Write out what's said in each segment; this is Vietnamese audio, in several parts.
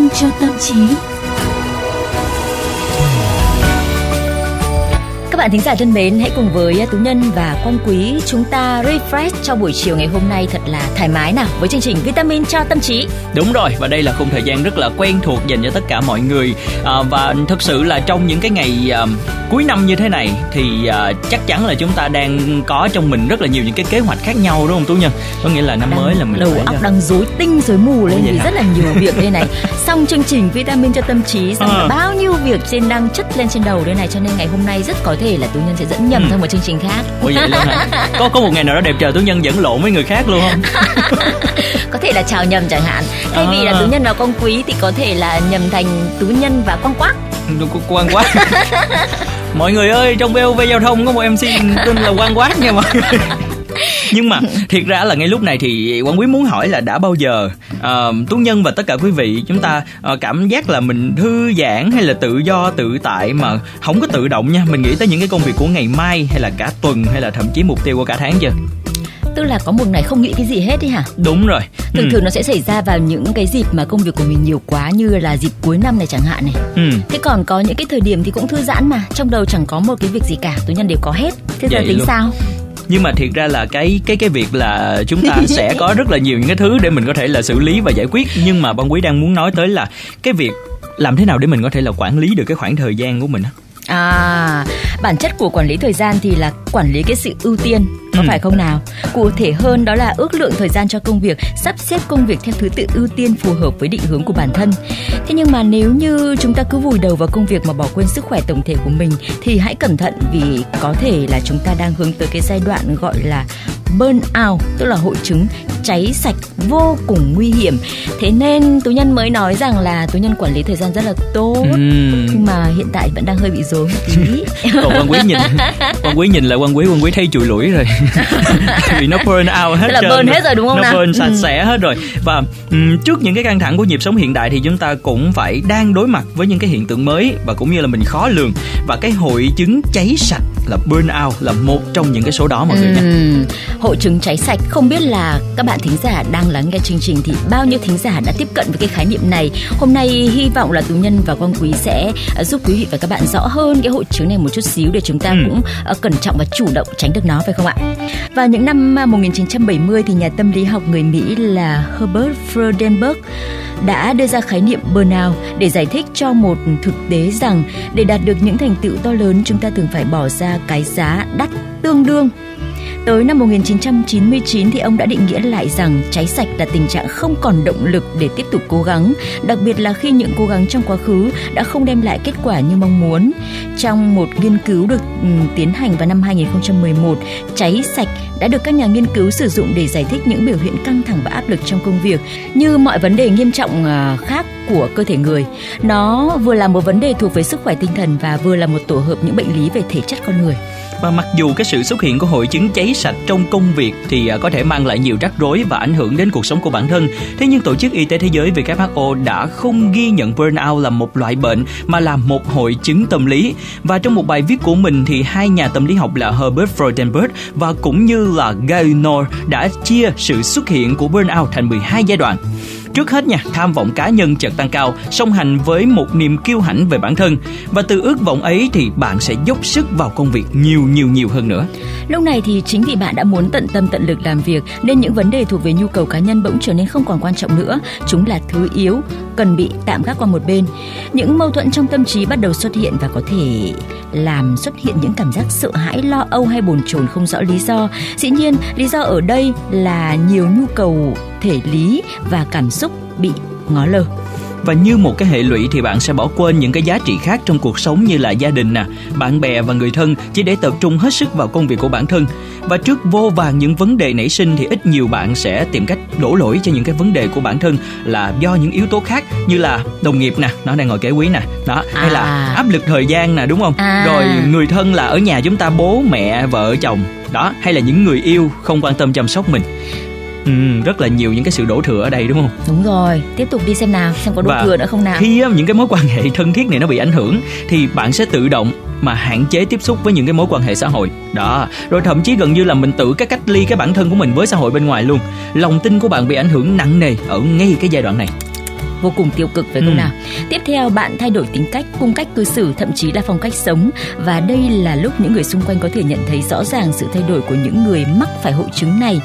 Vitamin cho tâm trí. Bạn thính giả thân mến, hãy cùng với Tú Nhân và Quang Quý chúng ta refresh cho buổi chiều ngày hôm nay thật là thoải mái nào với chương trình Vitamin cho tâm trí. Đúng rồi và đây là khung thời gian rất là quen thuộc dành cho tất cả mọi người à, và thực sự là trong những cái ngày à, cuối năm như thế này thì à, chắc chắn là chúng ta đang có trong mình rất là nhiều những cái kế hoạch khác nhau đúng không Tú Nhân? Có nghĩa là năm đang, mới là mình đầu óc đang rối tinh rối mù lên vì hả? rất là nhiều việc đây này. Xong chương trình Vitamin cho tâm trí xong À. bao nhiêu việc trên đang chất lên trên đầu đây này cho nên ngày hôm nay rất có thể là Tú Nhân sẽ dẫn nhầm Ừ. sang một chương trình khác. Ủa vậy luôn hả? Có có một ngày nào đó đẹp trời Tú Nhân dẫn lộn với người khác luôn không? có thể là chào nhầm chẳng hạn. Thay vì là À. Tú Nhân và Quang Quý thì có thể là nhầm thành Tú Nhân và Quang Quác. Quan quá Mọi người ơi trong VOV Giao thông có một MC tên là Quan Quát nha mọi người nhưng mà thiệt ra là ngay lúc này thì quan quý muốn hỏi là đã bao giờ uh, tú nhân và tất cả quý vị chúng ta ờ, cảm giác là mình thư giãn hay là tự do tự tại mà không có tự động nha mình nghĩ tới những cái công việc của ngày mai hay là cả tuần hay là thậm chí mục tiêu của cả tháng chưa Tức là có một ngày không nghĩ cái gì hết đi hả? đúng rồi Thường Ừ. thường nó sẽ xảy ra vào những cái dịp mà công việc của mình nhiều quá như là dịp cuối năm này chẳng hạn này. ừ. Thế còn có những cái thời điểm thì cũng thư giãn mà Trong đầu chẳng có một cái việc gì cả Tú nhân đều có hết Thế giờ Vậy tính luôn. sao nhưng mà thiệt ra là cái cái cái việc là chúng ta sẽ có rất là nhiều những cái thứ để mình có thể là xử lý và giải quyết. Nhưng mà bông quý đang muốn nói tới là cái việc làm thế nào để mình có thể là quản lý được cái khoảng thời gian của mình á? À Bản chất của quản lý thời gian thì là quản lý cái sự ưu tiên Có Ừ. phải không nào Cụ thể hơn đó là ước lượng thời gian cho công việc Sắp xếp công việc theo thứ tự ưu tiên phù hợp với định hướng của bản thân Thế nhưng mà nếu như chúng ta cứ vùi đầu vào công việc mà bỏ quên sức khỏe tổng thể của mình Thì hãy cẩn thận vì có thể là chúng ta đang hướng tới cái giai đoạn gọi là burn out Tức là hội chứng cháy sạch vô cùng nguy hiểm Thế nên Tú Nhân mới nói rằng là Tú Nhân quản lý thời gian rất là tốt Ừm. nhưng mà hiện tại vẫn đang hơi bị rối một tí còn quan quý nhìn quan quý nhìn là quan quý quan quý thấy chùi lũi rồi vì nó burn out hết Tức là trơn burn hết rồi đúng không nó nào? burn sạch Ừ. sẽ hết rồi và ừm, trước những cái căng thẳng của nhịp sống hiện đại thì chúng ta cũng phải đang đối mặt với những cái hiện tượng mới và cũng như là mình khó lường và cái hội chứng cháy sạch là burn out là một trong những cái số đó mọi người Ừm, hội chứng cháy sạch không biết là các bạn thính giả đang lắng nghe chương trình thì bao nhiêu thính giả đã tiếp cận với cái khái niệm này? Hôm nay hy vọng là tú nhân và quang quý sẽ ờ, giúp quý vị và các bạn rõ hơn cái hội chứng này một chút xíu để chúng ta Ừ. cũng ờ, cẩn trọng và chủ động tránh được nó phải không ạ? Vào những năm à, 1970 thì nhà tâm lý học người Mỹ là Herbert Freudenberg đã đưa ra khái niệm burnout để giải thích cho một thực tế rằng để đạt được những thành tựu to lớn, chúng ta thường phải bỏ ra cái giá đắt tương đương. Tới năm 1999 thì ông đã định nghĩa lại rằng cháy sạch là tình trạng không còn động lực để tiếp tục cố gắng, đặc biệt là khi những cố gắng trong quá khứ đã không đem lại kết quả như mong muốn. Trong một nghiên cứu được ừ, tiến hành vào năm 2011, cháy sạch đã được các nhà nghiên cứu sử dụng để giải thích những biểu hiện căng thẳng và áp lực trong công việc như mọi vấn đề nghiêm trọng à, khác của cơ thể người. Nó vừa là một vấn đề thuộc về sức khỏe tinh thần và vừa là một tổ hợp những bệnh lý về thể chất con người. Và mặc dù cái sự xuất hiện của hội chứng cháy sạch trong công việc thì à, có thể mang lại nhiều rắc rối và ảnh hưởng đến cuộc sống của bản thân, thế nhưng Tổ chức Y tế Thế giới WHO đã không ghi nhận burnout là một loại bệnh mà là một hội chứng tâm lý. Và trong một bài viết của mình thì hai nhà tâm lý học là Herbert Freudenberg và cũng như là Gaynor đã chia sự xuất hiện của burnout thành 12 giai đoạn. Trước hết nha, tham vọng cá nhân chợt tăng cao, song hành với một niềm kiêu hãnh về bản thân và từ ước vọng ấy thì bạn sẽ dốc sức vào công việc nhiều nhiều nhiều hơn nữa. Lúc này thì chính vì bạn đã muốn tận tâm tận lực làm việc nên những vấn đề thuộc về nhu cầu cá nhân bỗng trở nên không còn quan trọng nữa. Chúng là thứ yếu, cần bị tạm gác qua một bên. Những mâu thuẫn trong tâm trí bắt đầu xuất hiện và có thể làm xuất hiện những cảm giác sợ hãi, lo âu hay bồn chồn không rõ lý do. Dĩ nhiên, lý do ở đây là nhiều nhu cầu thể lý và cảm xúc bị ngó lơ. Và như một cái hệ lụy thì bạn sẽ bỏ quên những cái giá trị khác trong cuộc sống như là gia đình nè, bạn bè và người thân chỉ để tập trung hết sức vào công việc của bản thân. Và trước vô vàng những vấn đề nảy sinh thì ít nhiều bạn sẽ tìm cách đổ lỗi cho những cái vấn đề của bản thân là do những yếu tố khác như là đồng nghiệp nè, nó đang ngồi kế quý nè, đó, hay là À. áp lực thời gian nè đúng không? À. Rồi người thân là ở nhà chúng ta bố mẹ vợ chồng đó hay là những người yêu không quan tâm chăm sóc mình ừ, rất là nhiều những cái sự đổ thừa ở đây đúng không? Đúng rồi, tiếp tục đi xem nào, xem có đổ Và thừa nữa không nào. khi những cái mối quan hệ thân thiết này nó bị ảnh hưởng thì bạn sẽ tự động mà hạn chế tiếp xúc với những cái mối quan hệ xã hội. Đó. Rồi thậm chí gần như là mình tự cái cách ly cái bản thân của mình với xã hội bên ngoài luôn. Lòng tin của bạn bị ảnh hưởng nặng nề ở ngay cái giai đoạn này vô cùng tiêu cực phải không ừ. nào? Tiếp theo bạn thay đổi tính cách cung cách cư xử thậm chí là phong cách sống. Và đây là lúc những người xung quanh có thể nhận thấy rõ ràng sự thay đổi của những người mắc phải hội chứng này.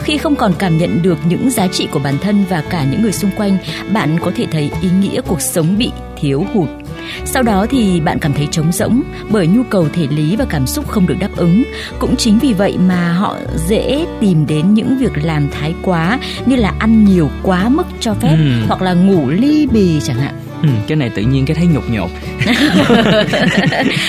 Khi không còn cảm nhận được những giá trị của bản thân và cả những người xung quanh bạn có thể thấy ý nghĩa cuộc sống bị thiếu hụt sau đó thì bạn cảm thấy trống rỗng bởi nhu cầu thể lý và cảm xúc không được đáp ứng. Cũng chính vì vậy mà họ dễ tìm đến những việc làm thái quá như là ăn nhiều quá mức cho phép ừ. hoặc là ngủ ly bì chẳng hạn. Ừ, cái này tự nhiên cái thấy nhột nhột.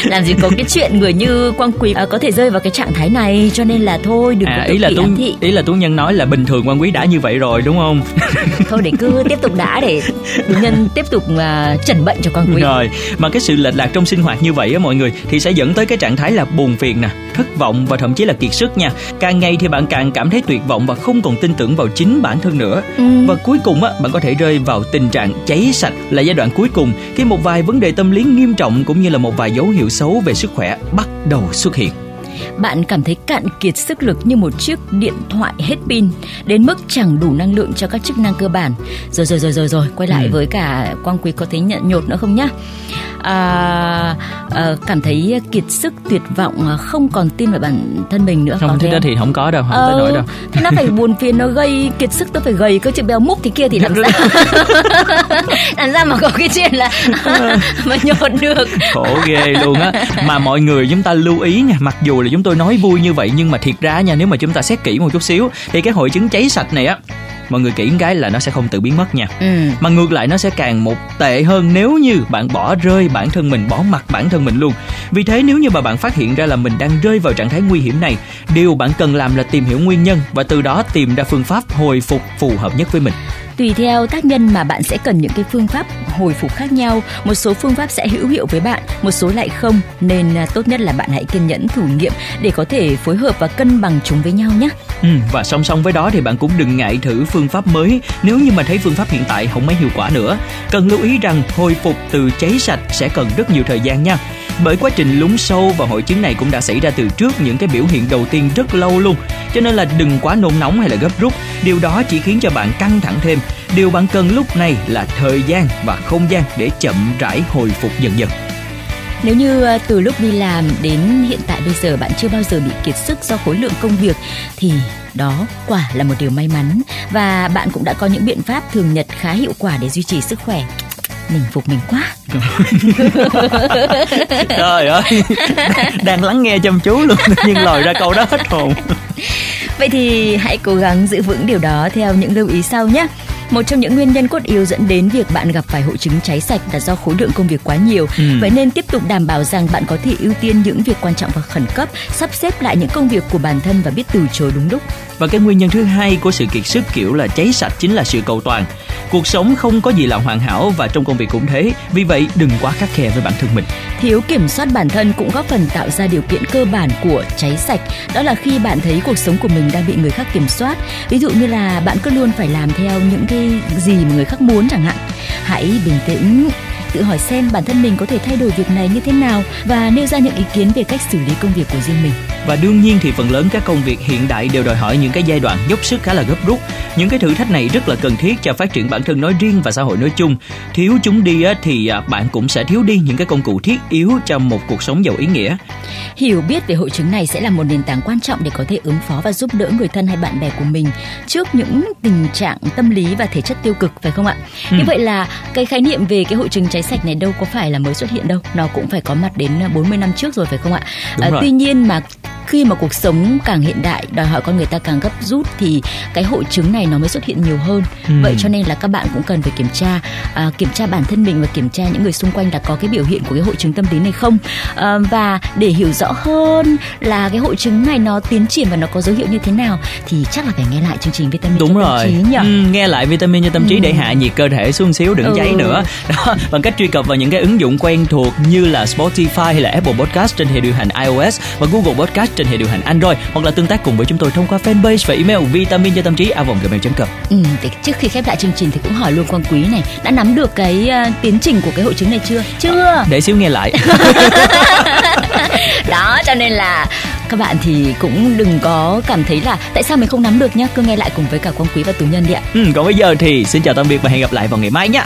Làm gì có cái chuyện người như quang quý à, có thể rơi vào cái trạng thái này cho nên là thôi đừng à, có ý là tú thị. ý là tú nhân nói là bình thường quang quý đã như vậy rồi đúng không? Thôi để cứ tiếp tục đã để tú nhân tiếp tục uh, chẩn bệnh cho quang quý. Rồi mà cái sự lệch lạc trong sinh hoạt như vậy á mọi người thì sẽ dẫn tới cái trạng thái là buồn phiền nè thất vọng và thậm chí là kiệt sức nha. Càng ngày thì bạn càng cảm thấy tuyệt vọng và không còn tin tưởng vào chính bản thân nữa. Ừ. và cuối cùng á bạn có thể rơi vào tình trạng cháy sạch là giai đoạn cuối cùng khi một vài vấn đề tâm lý nghiêm trọng cũng như là một vài dấu hiệu xấu về sức khỏe bắt đầu xuất hiện. Bạn cảm thấy cạn kiệt sức lực như một chiếc điện thoại hết pin đến mức chẳng đủ năng lượng cho các chức năng cơ bản. Rồi rồi rồi rồi rồi quay lại ừ. với cả quang quý có thấy nhận nhột nữa không nhá à, à, cảm thấy kiệt sức tuyệt vọng à, không còn tin vào bản thân mình nữa không thế đó thì không có đâu không ờ, tới nỗi đâu. thế nó phải buồn phiền nó gây kiệt sức tôi phải gầy. Cơ chữ béo múc thì kia thì làm sao? Làm sao mà có cái chuyện là mà nhột được? Khổ ghê luôn á. Mà mọi người chúng ta lưu ý nha mặc dù là chúng tôi nói vui như vậy nhưng mà thiệt ra nha nếu mà chúng ta xét kỹ một chút xíu thì cái hội chứng cháy sạch này á mọi người kỹ cái là nó sẽ không tự biến mất nha. Ừ. mà ngược lại nó sẽ càng một tệ hơn nếu như bạn bỏ rơi bản thân mình bỏ mặt bản thân mình luôn. Vì thế nếu như mà bạn phát hiện ra là mình đang rơi vào trạng thái nguy hiểm này điều bạn cần làm là tìm hiểu nguyên nhân và từ đó tìm ra phương pháp hồi phục phù hợp nhất với mình Tùy theo tác nhân mà bạn sẽ cần những cái phương pháp hồi phục khác nhau, một số phương pháp sẽ hữu hiệu với bạn, một số lại không, nên à, tốt nhất là bạn hãy kiên nhẫn thử nghiệm để có thể phối hợp và cân bằng chúng với nhau nhé. Ừ, và song song với đó thì bạn cũng đừng ngại thử phương pháp mới nếu như mà thấy phương pháp hiện tại không mấy hiệu quả nữa. Cần lưu ý rằng hồi phục từ cháy sạch sẽ cần rất nhiều thời gian nha bởi quá trình lún sâu và hội chứng này cũng đã xảy ra từ trước những cái biểu hiện đầu tiên rất lâu luôn. Cho nên là đừng quá nôn nóng hay là gấp rút. Điều đó chỉ khiến cho bạn căng thẳng thêm. Điều bạn cần lúc này là thời gian và không gian để chậm rãi hồi phục dần dần. Nếu như ờ, từ lúc đi làm đến hiện tại bây giờ bạn chưa bao giờ bị kiệt sức do khối lượng công việc, thì đó quả là một điều may mắn. Và bạn cũng đã có những biện pháp thường nhật khá hiệu quả để duy trì sức khỏe mình phục mình quá. Trời ơi. Đang lắng nghe chăm chú luôn nhưng lòi ra câu đó hết hồn. Vậy thì hãy cố gắng giữ vững điều đó theo những lưu ý sau nhé một trong những nguyên nhân cốt yếu dẫn đến việc bạn gặp phải hội chứng cháy sạch là do khối lượng công việc quá nhiều. Ừ. Vậy nên tiếp tục đảm bảo rằng bạn có thể ưu tiên những việc quan trọng và khẩn cấp, sắp xếp lại những công việc của bản thân và biết từ chối đúng lúc. Và cái nguyên nhân thứ hai của sự kiệt sức kiểu là cháy sạch chính là sự cầu toàn. Cuộc sống không có gì là hoàn hảo và trong công việc cũng thế, vì vậy đừng quá khắc khe với bản thân mình. Thiếu kiểm soát bản thân cũng góp phần tạo ra điều kiện cơ bản của cháy sạch. Đó là khi bạn thấy cuộc sống của mình đang bị người khác kiểm soát. Ví dụ như là bạn cứ luôn phải làm theo những cái gì mà người khác muốn chẳng hạn. Hãy bình tĩnh, tự hỏi xem bản thân mình có thể thay đổi việc này như thế nào và nêu ra những ý kiến về cách xử lý công việc của riêng mình. Và đương nhiên thì phần lớn các công việc hiện đại đều đòi hỏi những cái giai đoạn dốc sức khá là gấp rút. Những cái thử thách này rất là cần thiết cho phát triển bản thân nói riêng và xã hội nói chung. Thiếu chúng đi thì à, bạn cũng sẽ thiếu đi những cái công cụ thiết yếu cho một cuộc sống giàu ý nghĩa. Hiểu biết về hội chứng này sẽ là một nền tảng quan trọng để có thể ứng phó và giúp đỡ người thân hay bạn bè của mình trước những tình trạng tâm lý và thể chất tiêu cực phải không ạ? Ừ. Như vậy là cái khái niệm về cái hội chứng cháy sạch này đâu có phải là mới xuất hiện đâu, nó cũng phải có mặt đến 40 năm trước rồi phải không ạ? À, tuy nhiên mà khi mà cuộc sống càng hiện đại đòi hỏi con người ta càng gấp rút thì cái hội chứng này nó mới xuất hiện nhiều hơn ừ. vậy cho nên là các bạn cũng cần phải kiểm tra à, kiểm tra bản thân mình và kiểm tra những người xung quanh là có cái biểu hiện của cái hội chứng tâm lý này không à, và để hiểu rõ hơn là cái hội chứng này nó tiến triển và nó có dấu hiệu như thế nào thì chắc là phải nghe lại chương trình vitamin đúng rồi tâm trí nhỉ? Ừ, nghe lại vitamin cho tâm trí ừ. để hạ nhiệt cơ thể xuống xíu đừng ừ. cháy nữa đó bằng cách truy cập vào những cái ứng dụng quen thuộc như là Spotify hay là Apple Podcast trên hệ điều hành iOS và Google Podcast trên hệ điều hành Android hoặc là tương tác cùng với chúng tôi thông qua fanpage và email vitamin cho tâm trí a gmail.com. Ừ, thì trước khi khép lại chương trình thì cũng hỏi luôn quan quý này đã nắm được cái uh, tiến trình của cái hội chứng này chưa? Chưa. Để xíu nghe lại. Đó cho nên là các bạn thì cũng đừng có cảm thấy là tại sao mình không nắm được nhá cứ nghe lại cùng với cả quang quý và tú nhân đi ạ ừ, còn bây giờ thì xin chào tạm biệt và hẹn gặp lại vào ngày mai nhé